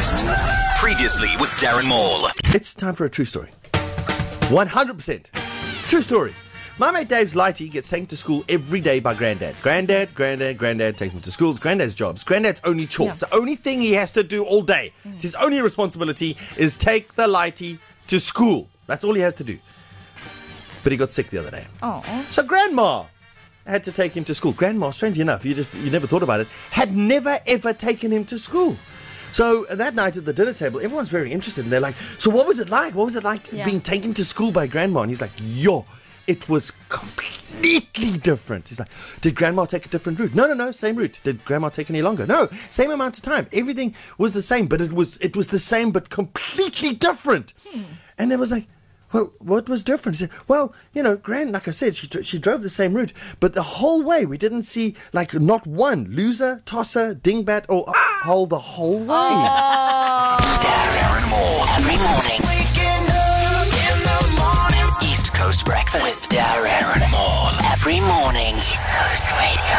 Breakfast. Previously with Darren Maule. It's time for a true story. 100%. True story. My mate Dave's lighty gets taken to school every day by granddad. Granddad, granddad, granddad takes him to school. It's granddad's job. It's granddad's only chore. Yeah. It's the only thing he has to do all day. Mm. It's his only responsibility is take the lighty to school. That's all he has to do. But he got sick the other day. Oh, So grandma had to take him to school. Grandma, strangely enough, you just you never thought about it, had never ever taken him to school. So uh, that night at the dinner table, everyone's very interested, and they're like, "So what was it like? What was it like Yeah. being taken to school by grandma?" And he's like, "Yo." It was completely different. He's like, Did grandma take a different route? No, no, no, same route. Did grandma take any longer? No, same amount of time. Everything was the same, but it was it was the same but completely different. Hmm. And it was like, well, what was different? Said, well, you know, Gran, like I said, she, she drove the same route, but the whole way we didn't see, like, not one loser, tosser, dingbat, or hole the whole way. Oh. Every morning. East Coast Breakfast with Darren Maule every morning. East Coast Radio.